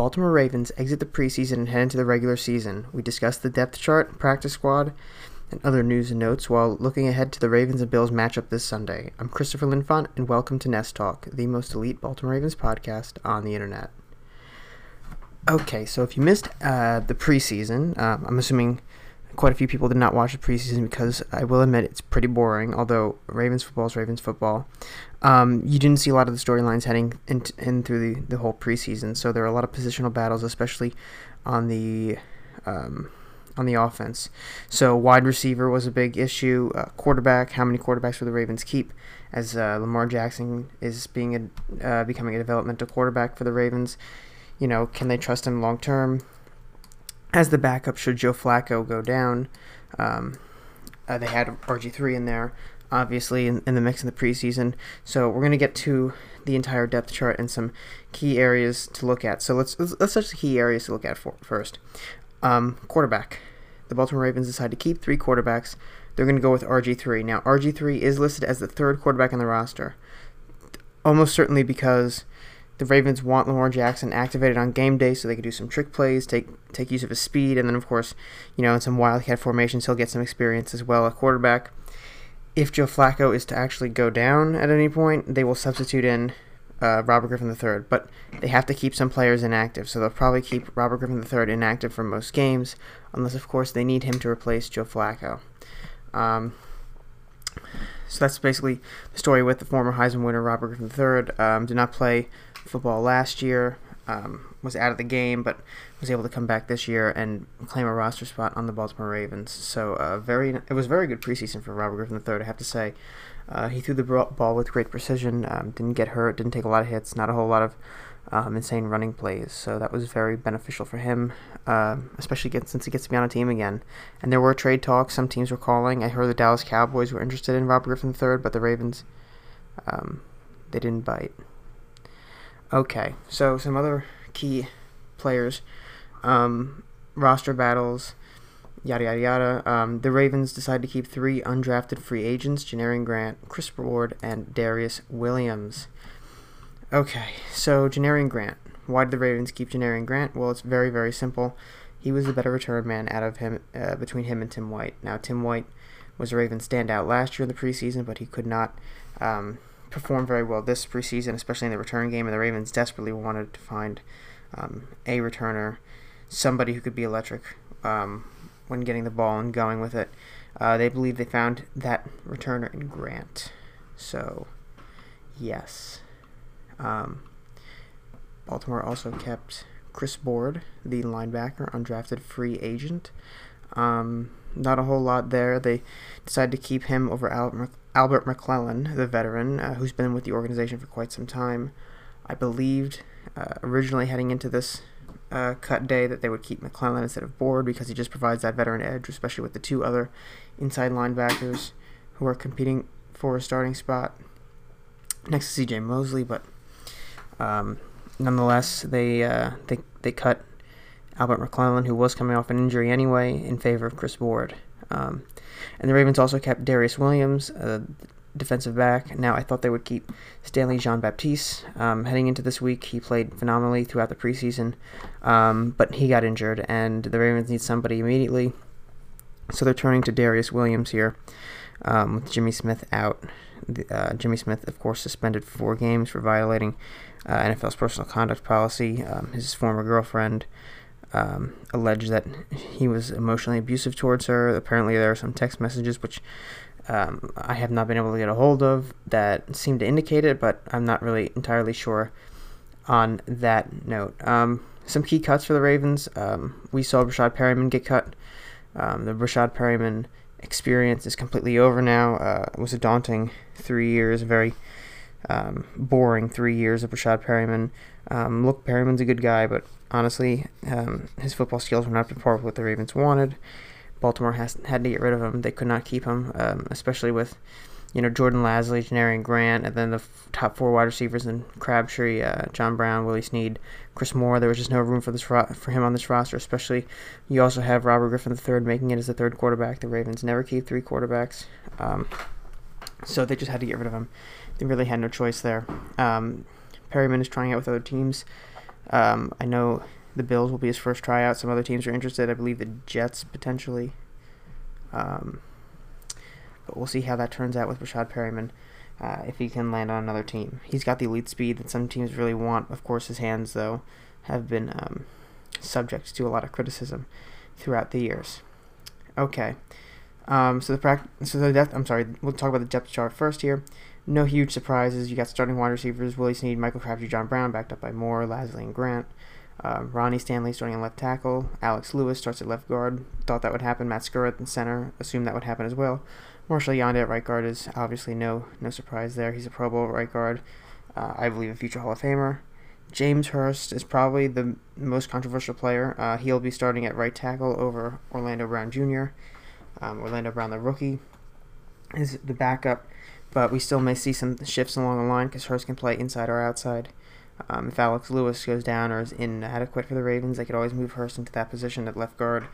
Baltimore Ravens exit the preseason and head into the regular season. We discuss the depth chart, practice squad, and other news and notes while looking ahead to the Ravens and Bills matchup this Sunday. I'm Christopher Linfont, and welcome to Nest Talk, the most elite Baltimore Ravens podcast on the internet. Okay, so if you missed uh, the preseason, uh, I'm assuming quite a few people did not watch the preseason because I will admit it's pretty boring. Although Ravens football is Ravens football, um, you didn't see a lot of the storylines heading in, in, through the, the whole preseason. So there are a lot of positional battles, especially on the um, on the offense. So wide receiver was a big issue. Uh, quarterback, how many quarterbacks will the Ravens keep? As uh, Lamar Jackson is being a, uh, becoming a developmental quarterback for the Ravens, you know, can they trust him long term? As the backup, should Joe Flacco go down? Um, uh, they had RG3 in there, obviously, in, in the mix in the preseason. So we're going to get to the entire depth chart and some key areas to look at. So let's let's, touch the key areas to look at for, first. Um, quarterback. The Baltimore Ravens decide to keep three quarterbacks. They're going to go with RG3. Now, RG3 is listed as the third quarterback on the roster. Almost certainly because the Ravens want Lamar Jackson activated on game day so they can do some trick plays, take take use of his speed, and then of course, you know, in some wildcat formations, he'll get some experience as well at quarterback. If Joe Flacco is to actually go down at any point, they will substitute in uh, Robert Griffin III, but they have to keep some players inactive, so they'll probably keep Robert Griffin III inactive for most games, unless of course they need him to replace Joe Flacco. Um, so that's basically the story with the former Heisman winner Robert Griffin III. Um, did not play football last year. Um, was out of the game, but was able to come back this year and claim a roster spot on the Baltimore Ravens. So uh, very, it was very good preseason for Robert Griffin III. I have to say, uh, he threw the ball with great precision. Um, didn't get hurt. Didn't take a lot of hits. Not a whole lot of um, insane running plays. So that was very beneficial for him, uh, especially get, since he gets to be on a team again. And there were trade talks. Some teams were calling. I heard the Dallas Cowboys were interested in Robert Griffin III, but the Ravens, um, they didn't bite. Okay, so some other key players, um, roster battles, yada yada yada. Um, the Ravens decided to keep three undrafted free agents: Janarion Grant, Chris Board, and Darious Williams. Okay, so Janarion Grant. Why did the Ravens keep Janarion Grant? Well, it's very very simple. He was the better return man out of him uh, between him and Tim White. Now Tim White was a Ravens standout last year in the preseason, but he could not. Um, performed very well this preseason, especially in the return game, and the Ravens desperately wanted to find um, a returner, somebody who could be electric um, when getting the ball and going with it. Uh, they believe they found that returner in Grant. So, yes. Um, Baltimore also kept Chris Board, the linebacker, undrafted free agent. Um, not a whole lot there. They decided to keep him over Albert, Albert McClellan, the veteran, uh, who's been with the organization for quite some time. I believed uh, originally heading into this uh, cut day that they would keep McClellan instead of Board because he just provides that veteran edge, especially with the two other inside linebackers who are competing for a starting spot next to C.J. Mosley. But um, nonetheless, they uh, they they cut Albert McClellan, who was coming off an injury anyway, in favor of Chris Board. Um, and the Ravens also kept Darious Williams, a defensive back. Now, I thought they would keep Stanley Jean Baptiste. Um, heading into this week, he played phenomenally throughout the preseason, um, but he got injured, and the Ravens need somebody immediately. So they're turning to Darious Williams here, um, with Jimmy Smith out. Uh, Jimmy Smith, of course, suspended four games for violating uh, NFL's personal conduct policy. Um, his former girlfriend um, alleged that he was emotionally abusive towards her. Apparently, there are some text messages which um, I have not been able to get a hold of that seem to indicate it, but I'm not really entirely sure on that note. Um, some key cuts for the Ravens. Um, we saw Breshad Perriman get cut. Um, the Breshad Perriman experience is completely over now. Uh, it was a daunting three years, very um, boring three years of Breshad Perriman. Um, look, Perriman's a good guy, but honestly, um, his football skills were not to par with what the Ravens wanted. Baltimore has had to get rid of him. They could not keep him, um, especially with you know Jordan Lasley, Janarion Grant, and then the f- top four wide receivers in Crabtree, uh, John Brown, Willie Snead, Chris Moore. There was just no room for this ro- for him on this roster. Especially, you also have Robert Griffin III making it as the third quarterback. The Ravens never keep three quarterbacks, um, so they just had to get rid of him. They really had no choice there. Um, Perriman is trying out with other teams. Um, I know the Bills will be his first tryout. Some other teams are interested. I believe the Jets potentially. Um, but we'll see how that turns out with Rashad Perriman Uh, if he can land on another team, he's got the elite speed that some teams really want. Of course, his hands though have been um, subject to a lot of criticism throughout the years. Okay, um, so the prac- so the depth. I'm sorry. We'll talk about the depth chart first here. No huge surprises. You got starting wide receivers: Willie Snead, Michael Crabtree, John Brown, backed up by Moore, Lasley, and Grant. Uh, Ronnie Stanley starting at left tackle. Alex Lewis starts at left guard. Thought that would happen. Matt Skura at center. Assumed that would happen as well. Marshall Yanda at right guard is obviously no no surprise there. He's a Pro Bowl right guard. Uh, I believe a future Hall of Famer. James Hurst is probably the most controversial player. Uh, he'll be starting at right tackle over Orlando Brown Jr. Um, Orlando Brown, the rookie, is the backup, but we still may see some shifts along the line because Hurst can play inside or outside. Um, if Alex Lewis goes down or is inadequate for the Ravens, they could always move Hurst into that position at left guard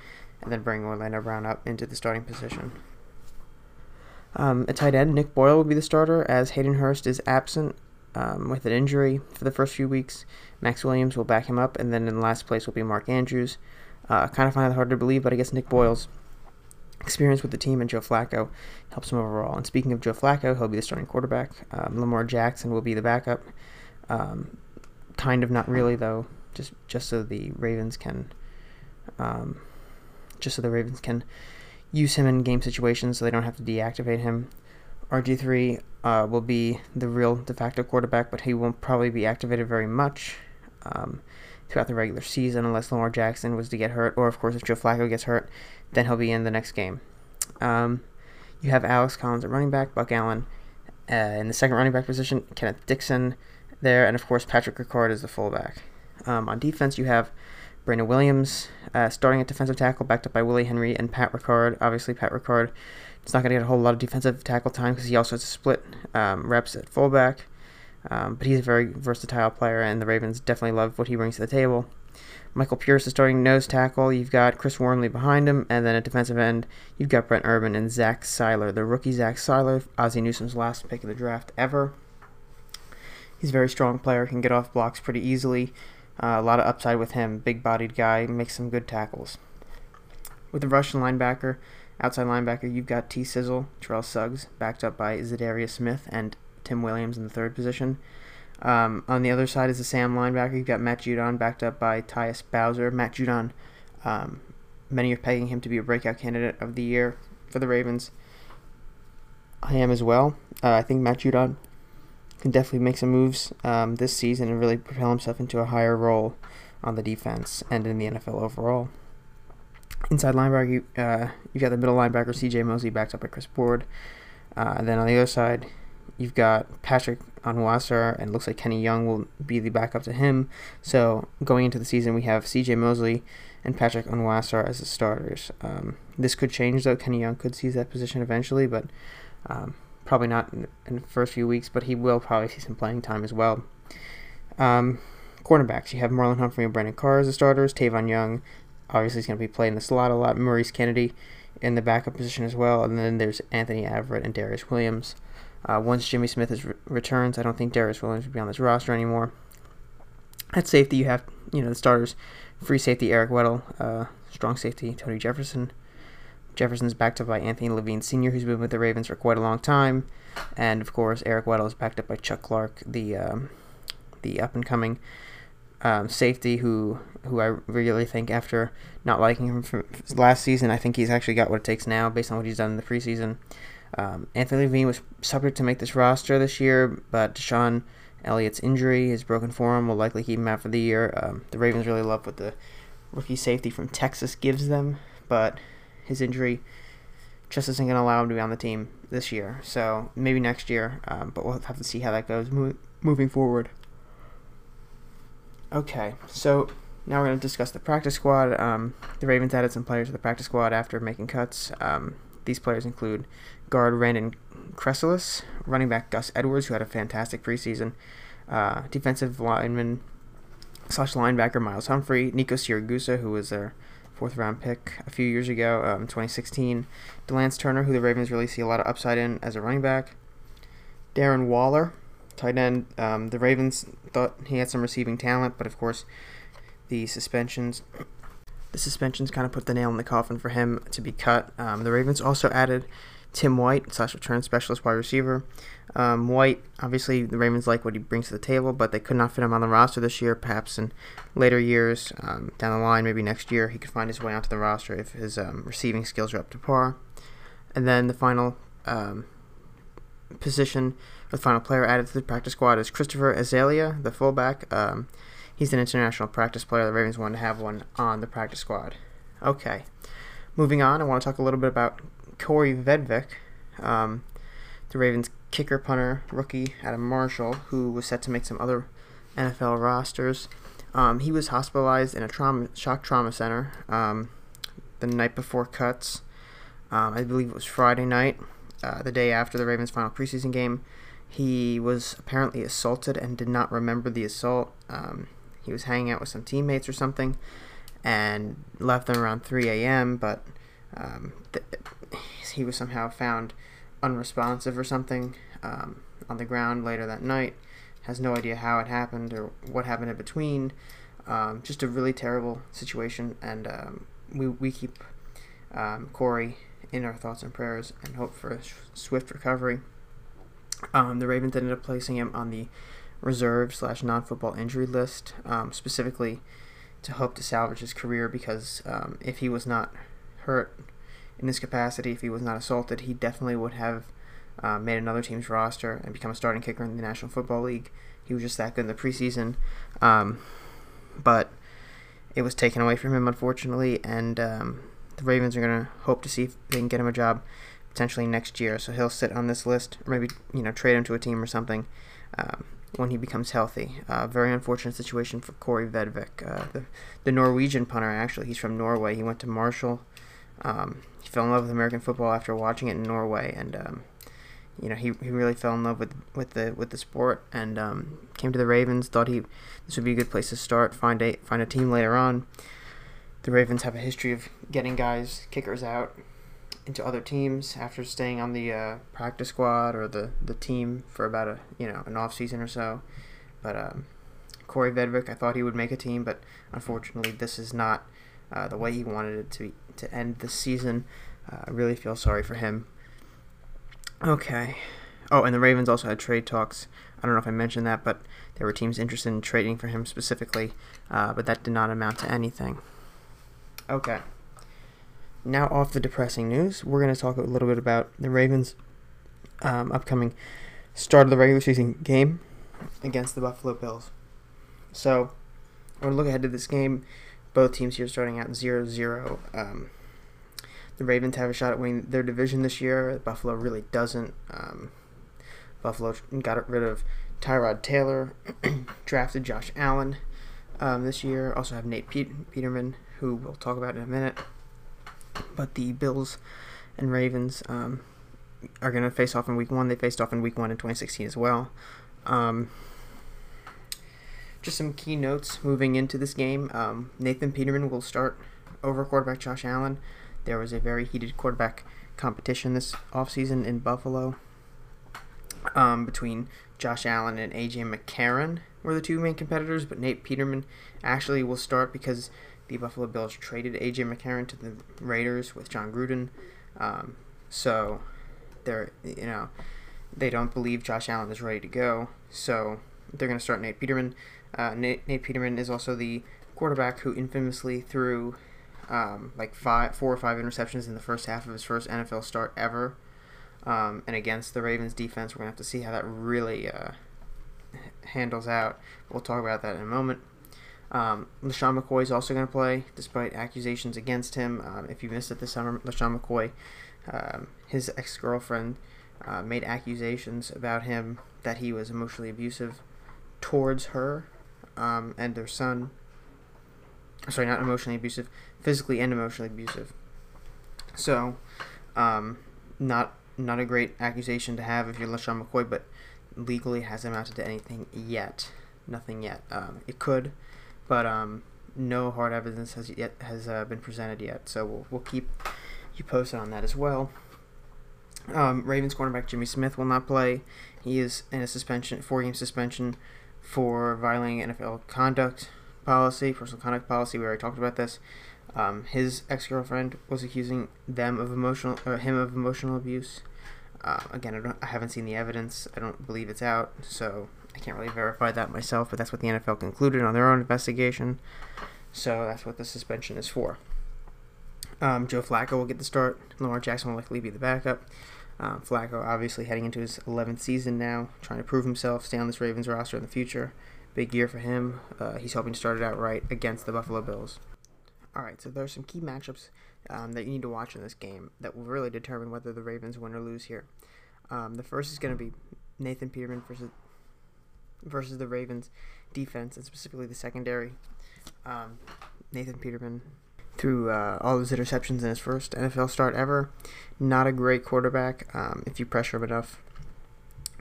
and then bring Orlando Brown up into the starting position. Um, at tight end, Nick Boyle will be the starter as Hayden Hurst is absent um, with an injury for the first few weeks. Max Williams will back him up, and then in last place will be Mark Andrews. Uh, kind of find it hard to believe, but I guess Nick Boyle's experience with the team and Joe Flacco helps him overall. And speaking of Joe Flacco, he'll be the starting quarterback. Um, Lamar Jackson will be the backup. Um, kind of not really though, just just so the Ravens can, um, just so the Ravens can use him in game situations, so they don't have to deactivate him. RG three uh, will be the real de facto quarterback, but he won't probably be activated very much um, throughout the regular season unless Lamar Jackson was to get hurt, or of course if Joe Flacco gets hurt, then he'll be in the next game. Um, you have Alex Collins at running back, Buck Allen uh, in the second running back position, Kenneth Dixon there, and of course Patrick Ricard is the fullback. Um, on defense, you have Brandon Williams uh, starting at defensive tackle, backed up by Willie Henry and Pat Ricard. Obviously, Pat Ricard is not going to get a whole lot of defensive tackle time because he also has to split um, reps at fullback. Um, but he's a very versatile player, and the Ravens definitely love what he brings to the table. Michael Pierce is starting nose tackle. You've got Chris Wormley behind him, and then at defensive end, you've got Brent Urban and Zach Sieler, the rookie Zach Sieler, Ozzie Newsome's last pick of the draft ever. He's a very strong player, can get off blocks pretty easily. Uh, a lot of upside with him. Big bodied guy, makes some good tackles. With the Russian linebacker, outside linebacker, you've got T Sizzle, Terrell Suggs, backed up by Za'Darius Smith and Tim Williams in the third position. Um, on the other side is the Sam linebacker. You've got Matt Judon backed up by Tyus Bowser. Matt Judon, um, many are pegging him to be a breakout candidate of the year for the Ravens. I am as well. Uh, I think Matt Judon can definitely make some moves um, this season and really propel himself into a higher role on the defense and in the NFL overall. Inside linebacker, you, uh, you got the middle linebacker C.J. Mosley backed up by Chris Board. Uh, then on the other side, you've got Patrick Onwuasor, and looks like Kenny Young will be the backup to him. So going into the season, we have C.J. Mosley and Patrick Onwuasor as the starters. Um, this could change though. Kenny Young could seize that position eventually, but um, probably not in, in, the first few weeks. But he will probably see some playing time as well. Um, cornerbacks, you have Marlon Humphrey and Brandon Carr as the starters. Tavon Young, obviously, is going to be playing the slot a lot. Maurice Canady in the backup position as well. And then there's Anthony Averett and Darious Williams. Uh, once Jimmy Smith is re- returns, I don't think Darious Williams will be on this roster anymore. At safety, you have you know the starters: free safety Eric Weddle, uh, strong safety Tony Jefferson. Jefferson's backed up by Anthony Levine Sr., who's been with the Ravens for quite a long time, and of course Eric Weddle is backed up by Chuck Clark, the um, the up and coming um, safety who who I really think after not liking him from last season, I think he's actually got what it takes now based on what he's done in the preseason. Um, Anthony Levine was subject to make this roster this year, but DeShon Elliott's injury, his broken forearm, will likely keep him out for the year. Um, the Ravens really love what the rookie safety from Texas gives them, but his injury just isn't going to allow him to be on the team this year. So maybe next year, um, but we'll have to see how that goes mo- moving forward. Okay, so now we're going to discuss the practice squad. Um, the Ravens added some players to the practice squad after making cuts. Um, these players include guard Randin Crecelius, running back Gus Edwards, who had a fantastic preseason, uh, defensive lineman slash linebacker Myles Humphrey, Nico Siragusa, who was their fourth round pick a few years ago, um, 2016, De'Lance Turner, who the Ravens really see a lot of upside in as a running back, Darren Waller, tight end. Um, the Ravens thought he had some receiving talent, but of course, the suspensions. The suspensions kind of put the nail in the coffin for him to be cut. Um, the Ravens also added Tim White, slash return specialist wide receiver. Um, White, obviously, the Ravens like what he brings to the table, but they could not fit him on the roster this year. Perhaps in later years, um, down the line, maybe next year, he could find his way onto the roster if his um, receiving skills are up to par. And then the final um, position, or the final player added to the practice squad is Christopher Ezeala, the fullback. He's an international practice player. The Ravens wanted to have one on the practice squad. Okay. Moving on, I want to talk a little bit about Kaare Vedvik, um, the Ravens kicker punter rookie out of Marshall, who was set to make some other NFL rosters. Um, he was hospitalized in a trauma shock trauma center um, the night before cuts. Um, I believe it was Friday night, uh, the day after the Ravens' final preseason game. He was apparently assaulted and did not remember the assault. Um, he was hanging out with some teammates or something and left them around 3 a.m., but um, th- he was somehow found unresponsive or something um, on the ground later that night. Has no idea how it happened or what happened in between. Um, just a really terrible situation, and um, we, we keep um, Kaare in our thoughts and prayers and hope for a swift recovery. Um, the Ravens ended up placing him on the reserve slash non football injury list, um, specifically to hope to salvage his career because um, if he was not hurt in this capacity, if he was not assaulted, he definitely would have uh, made another team's roster and become a starting kicker in the National Football League. He was just that good in the preseason. Um, but it was taken away from him, unfortunately, and um, the Ravens are going to hope to see if they can get him a job potentially next year. So he'll sit on this list, or maybe you know trade him to a team or something um, when he becomes healthy. Uh, very unfortunate situation for Kaare Vedvik, uh, the the Norwegian punter. Actually, he's from Norway. He went to Marshall. Um, he fell in love with American football after watching it in Norway, and um, you know he, he really fell in love with, with the with the sport and um, came to the Ravens. Thought he this would be a good place to start. Find a find a team later on. The Ravens have a history of getting guys kickers out into other teams after staying on the uh, practice squad or the, the team for about a you know an off season or so. But um, Kaare Vedvik, I thought he would make a team, but unfortunately, this is not uh, the way he wanted it to be, to end the season. Uh, I really feel sorry for him. Okay. Oh, and the Ravens also had trade talks. I don't know if I mentioned that, but there were teams interested in trading for him specifically, uh, but that did not amount to anything. Okay. Now, off the depressing news, we're going to talk a little bit about the Ravens' um, upcoming start of the regular season game against the Buffalo Bills. So, we're going to look ahead to this game. Both teams here starting out 0 0. Um, the Ravens have a shot at winning their division this year. Buffalo really doesn't. Um, Buffalo got rid of Tyrod Taylor, drafted Josh Allen um, this year. Also have Nate Peterman, who we'll talk about in a minute. But the Bills and Ravens um, are going to face off in Week One. They faced off in Week One in 2016 as well. Um, just some key notes moving into this game. Um, Nathan Peterman will start over quarterback Josh Allen. There was a very heated quarterback competition this offseason in Buffalo um, between Josh Allen and AJ McCarron were the two main competitors, but Nate Peterman actually will start because the Buffalo Bills traded AJ McCarron to the Raiders with Jon Gruden. Um, so they're you know they don't believe Josh Allen is ready to go. So they're going to start Nate Peterman. Uh, Nate, Nate Peterman is also the quarterback who infamously threw um, like five, four or five interceptions in the first half of his first NFL start ever. Um, and against the Ravens defense, we're gonna have to see how that really uh, handles out. We'll talk about that in a moment. Um, LeSean McCoy is also going to play, despite accusations against him. Um, if you missed it this summer, LeSean McCoy, um, his ex girlfriend, uh, made accusations about him that he was emotionally abusive towards her um, and their son. Sorry, not emotionally abusive, physically and emotionally abusive. So, um, not not a great accusation to have if you're LeSean McCoy, but legally hasn't amounted to anything yet. Nothing yet. Um, it could, but um, no hard evidence has yet has uh, been presented yet. So we'll, we'll keep you posted on that as well. Um, Ravens cornerback Jimmy Smith will not play. He is in a suspension, four game suspension for violating NFL conduct policy, personal conduct policy. We already talked about this. Um, his ex girlfriend was accusing them of emotional, or him of emotional abuse. Uh, again, I, I haven't seen the evidence. I don't believe it's out, so I can't really verify that myself. But that's what the NFL concluded on their own investigation. So that's what the suspension is for. Um, Joe Flacco will get the start. Lamar Jackson will likely be the backup. Um, Flacco obviously heading into his 11th season now, trying to prove himself, stay on this Ravens roster in the future. Big year for him. Uh, he's hoping to start it out right against the Buffalo Bills. All right, so there are some key matchups um, that you need to watch in this game that will really determine whether the Ravens win or lose here. Um, the first is going to be Nathan Peterman versus versus the Ravens defense and specifically the secondary. Um, Nathan Peterman through uh, all those interceptions in his first NFL start ever. Not a great quarterback. Um, if you pressure him enough,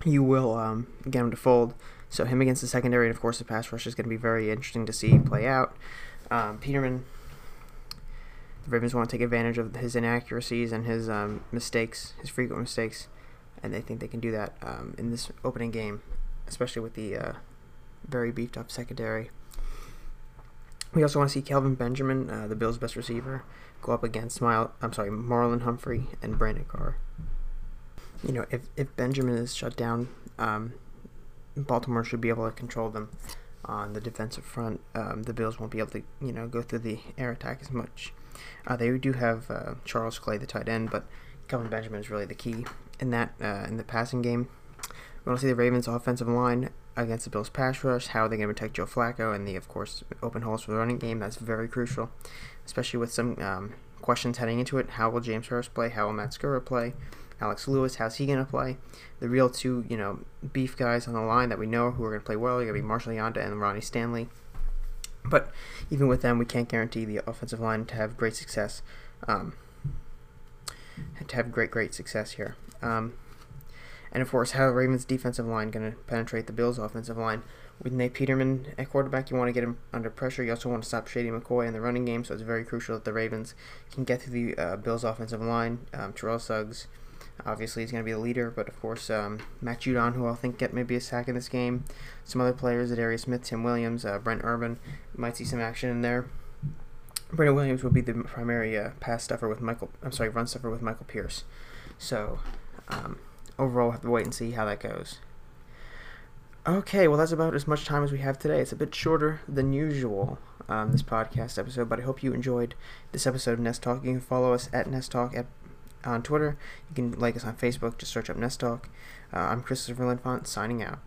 you will um, get him to fold. So him against the secondary, and of course the pass rush is going to be very interesting to see play out. Um, Peterman, the Ravens want to take advantage of his inaccuracies and his um, mistakes, his frequent mistakes, and they think they can do that um, in this opening game, especially with the uh, very beefed up secondary. We also want to see Kelvin Benjamin, uh, the Bills' best receiver, go up against Smile. I'm sorry, Marlon Humphrey and Brandon Carr. You know, if if Benjamin is shut down, um, Baltimore should be able to control them on the defensive front. Um, the Bills won't be able to, you know, go through the air attack as much. Uh, they do have uh, Charles Clay, the tight end, but Kelvin Benjamin is really the key in that uh, in the passing game. We want to see the Ravens' offensive line against the Bills' pass rush. How are they going to protect Joe Flacco and the, of course, open holes for the running game? That's very crucial, especially with some um, questions heading into it. How will James Harris play? How will Matt Skura play? Alex Lewis, how's he going to play? The real two, you know, beef guys on the line that we know who are going to play well are going to be Marshall Yanda and Ronnie Stanley. But even with them, we can't guarantee the offensive line to have great success. Um, to have great, great success here. Um, and of course, how the Ravens' defensive line going to penetrate the Bills' offensive line. With Nate Peterman at quarterback, you want to get him under pressure. You also want to stop Shady McCoy in the running game, so it's very crucial that the Ravens can get through the uh, Bills' offensive line. Um, Terrell Suggs, obviously, is going to be the leader, but of course, um, Matt Judon, who I think get maybe a sack in this game. Some other players, Darius Smith, Tim Williams, uh, Brent Urban, might see some action in there. Brandon Williams will be the primary uh, pass stuffer with Michael. I'm sorry, run stuffer with Michael Pierce. So, um, overall, we'll have to wait and see how that goes. Okay, well, that's about as much time as we have today. It's a bit shorter than usual, um, this podcast episode, but I hope you enjoyed this episode of Nest Talk. You can follow us at Nest Talk at, on Twitter. You can like us on Facebook. Just search up Nest Talk. Uh, I'm Christopher Linfont, signing out.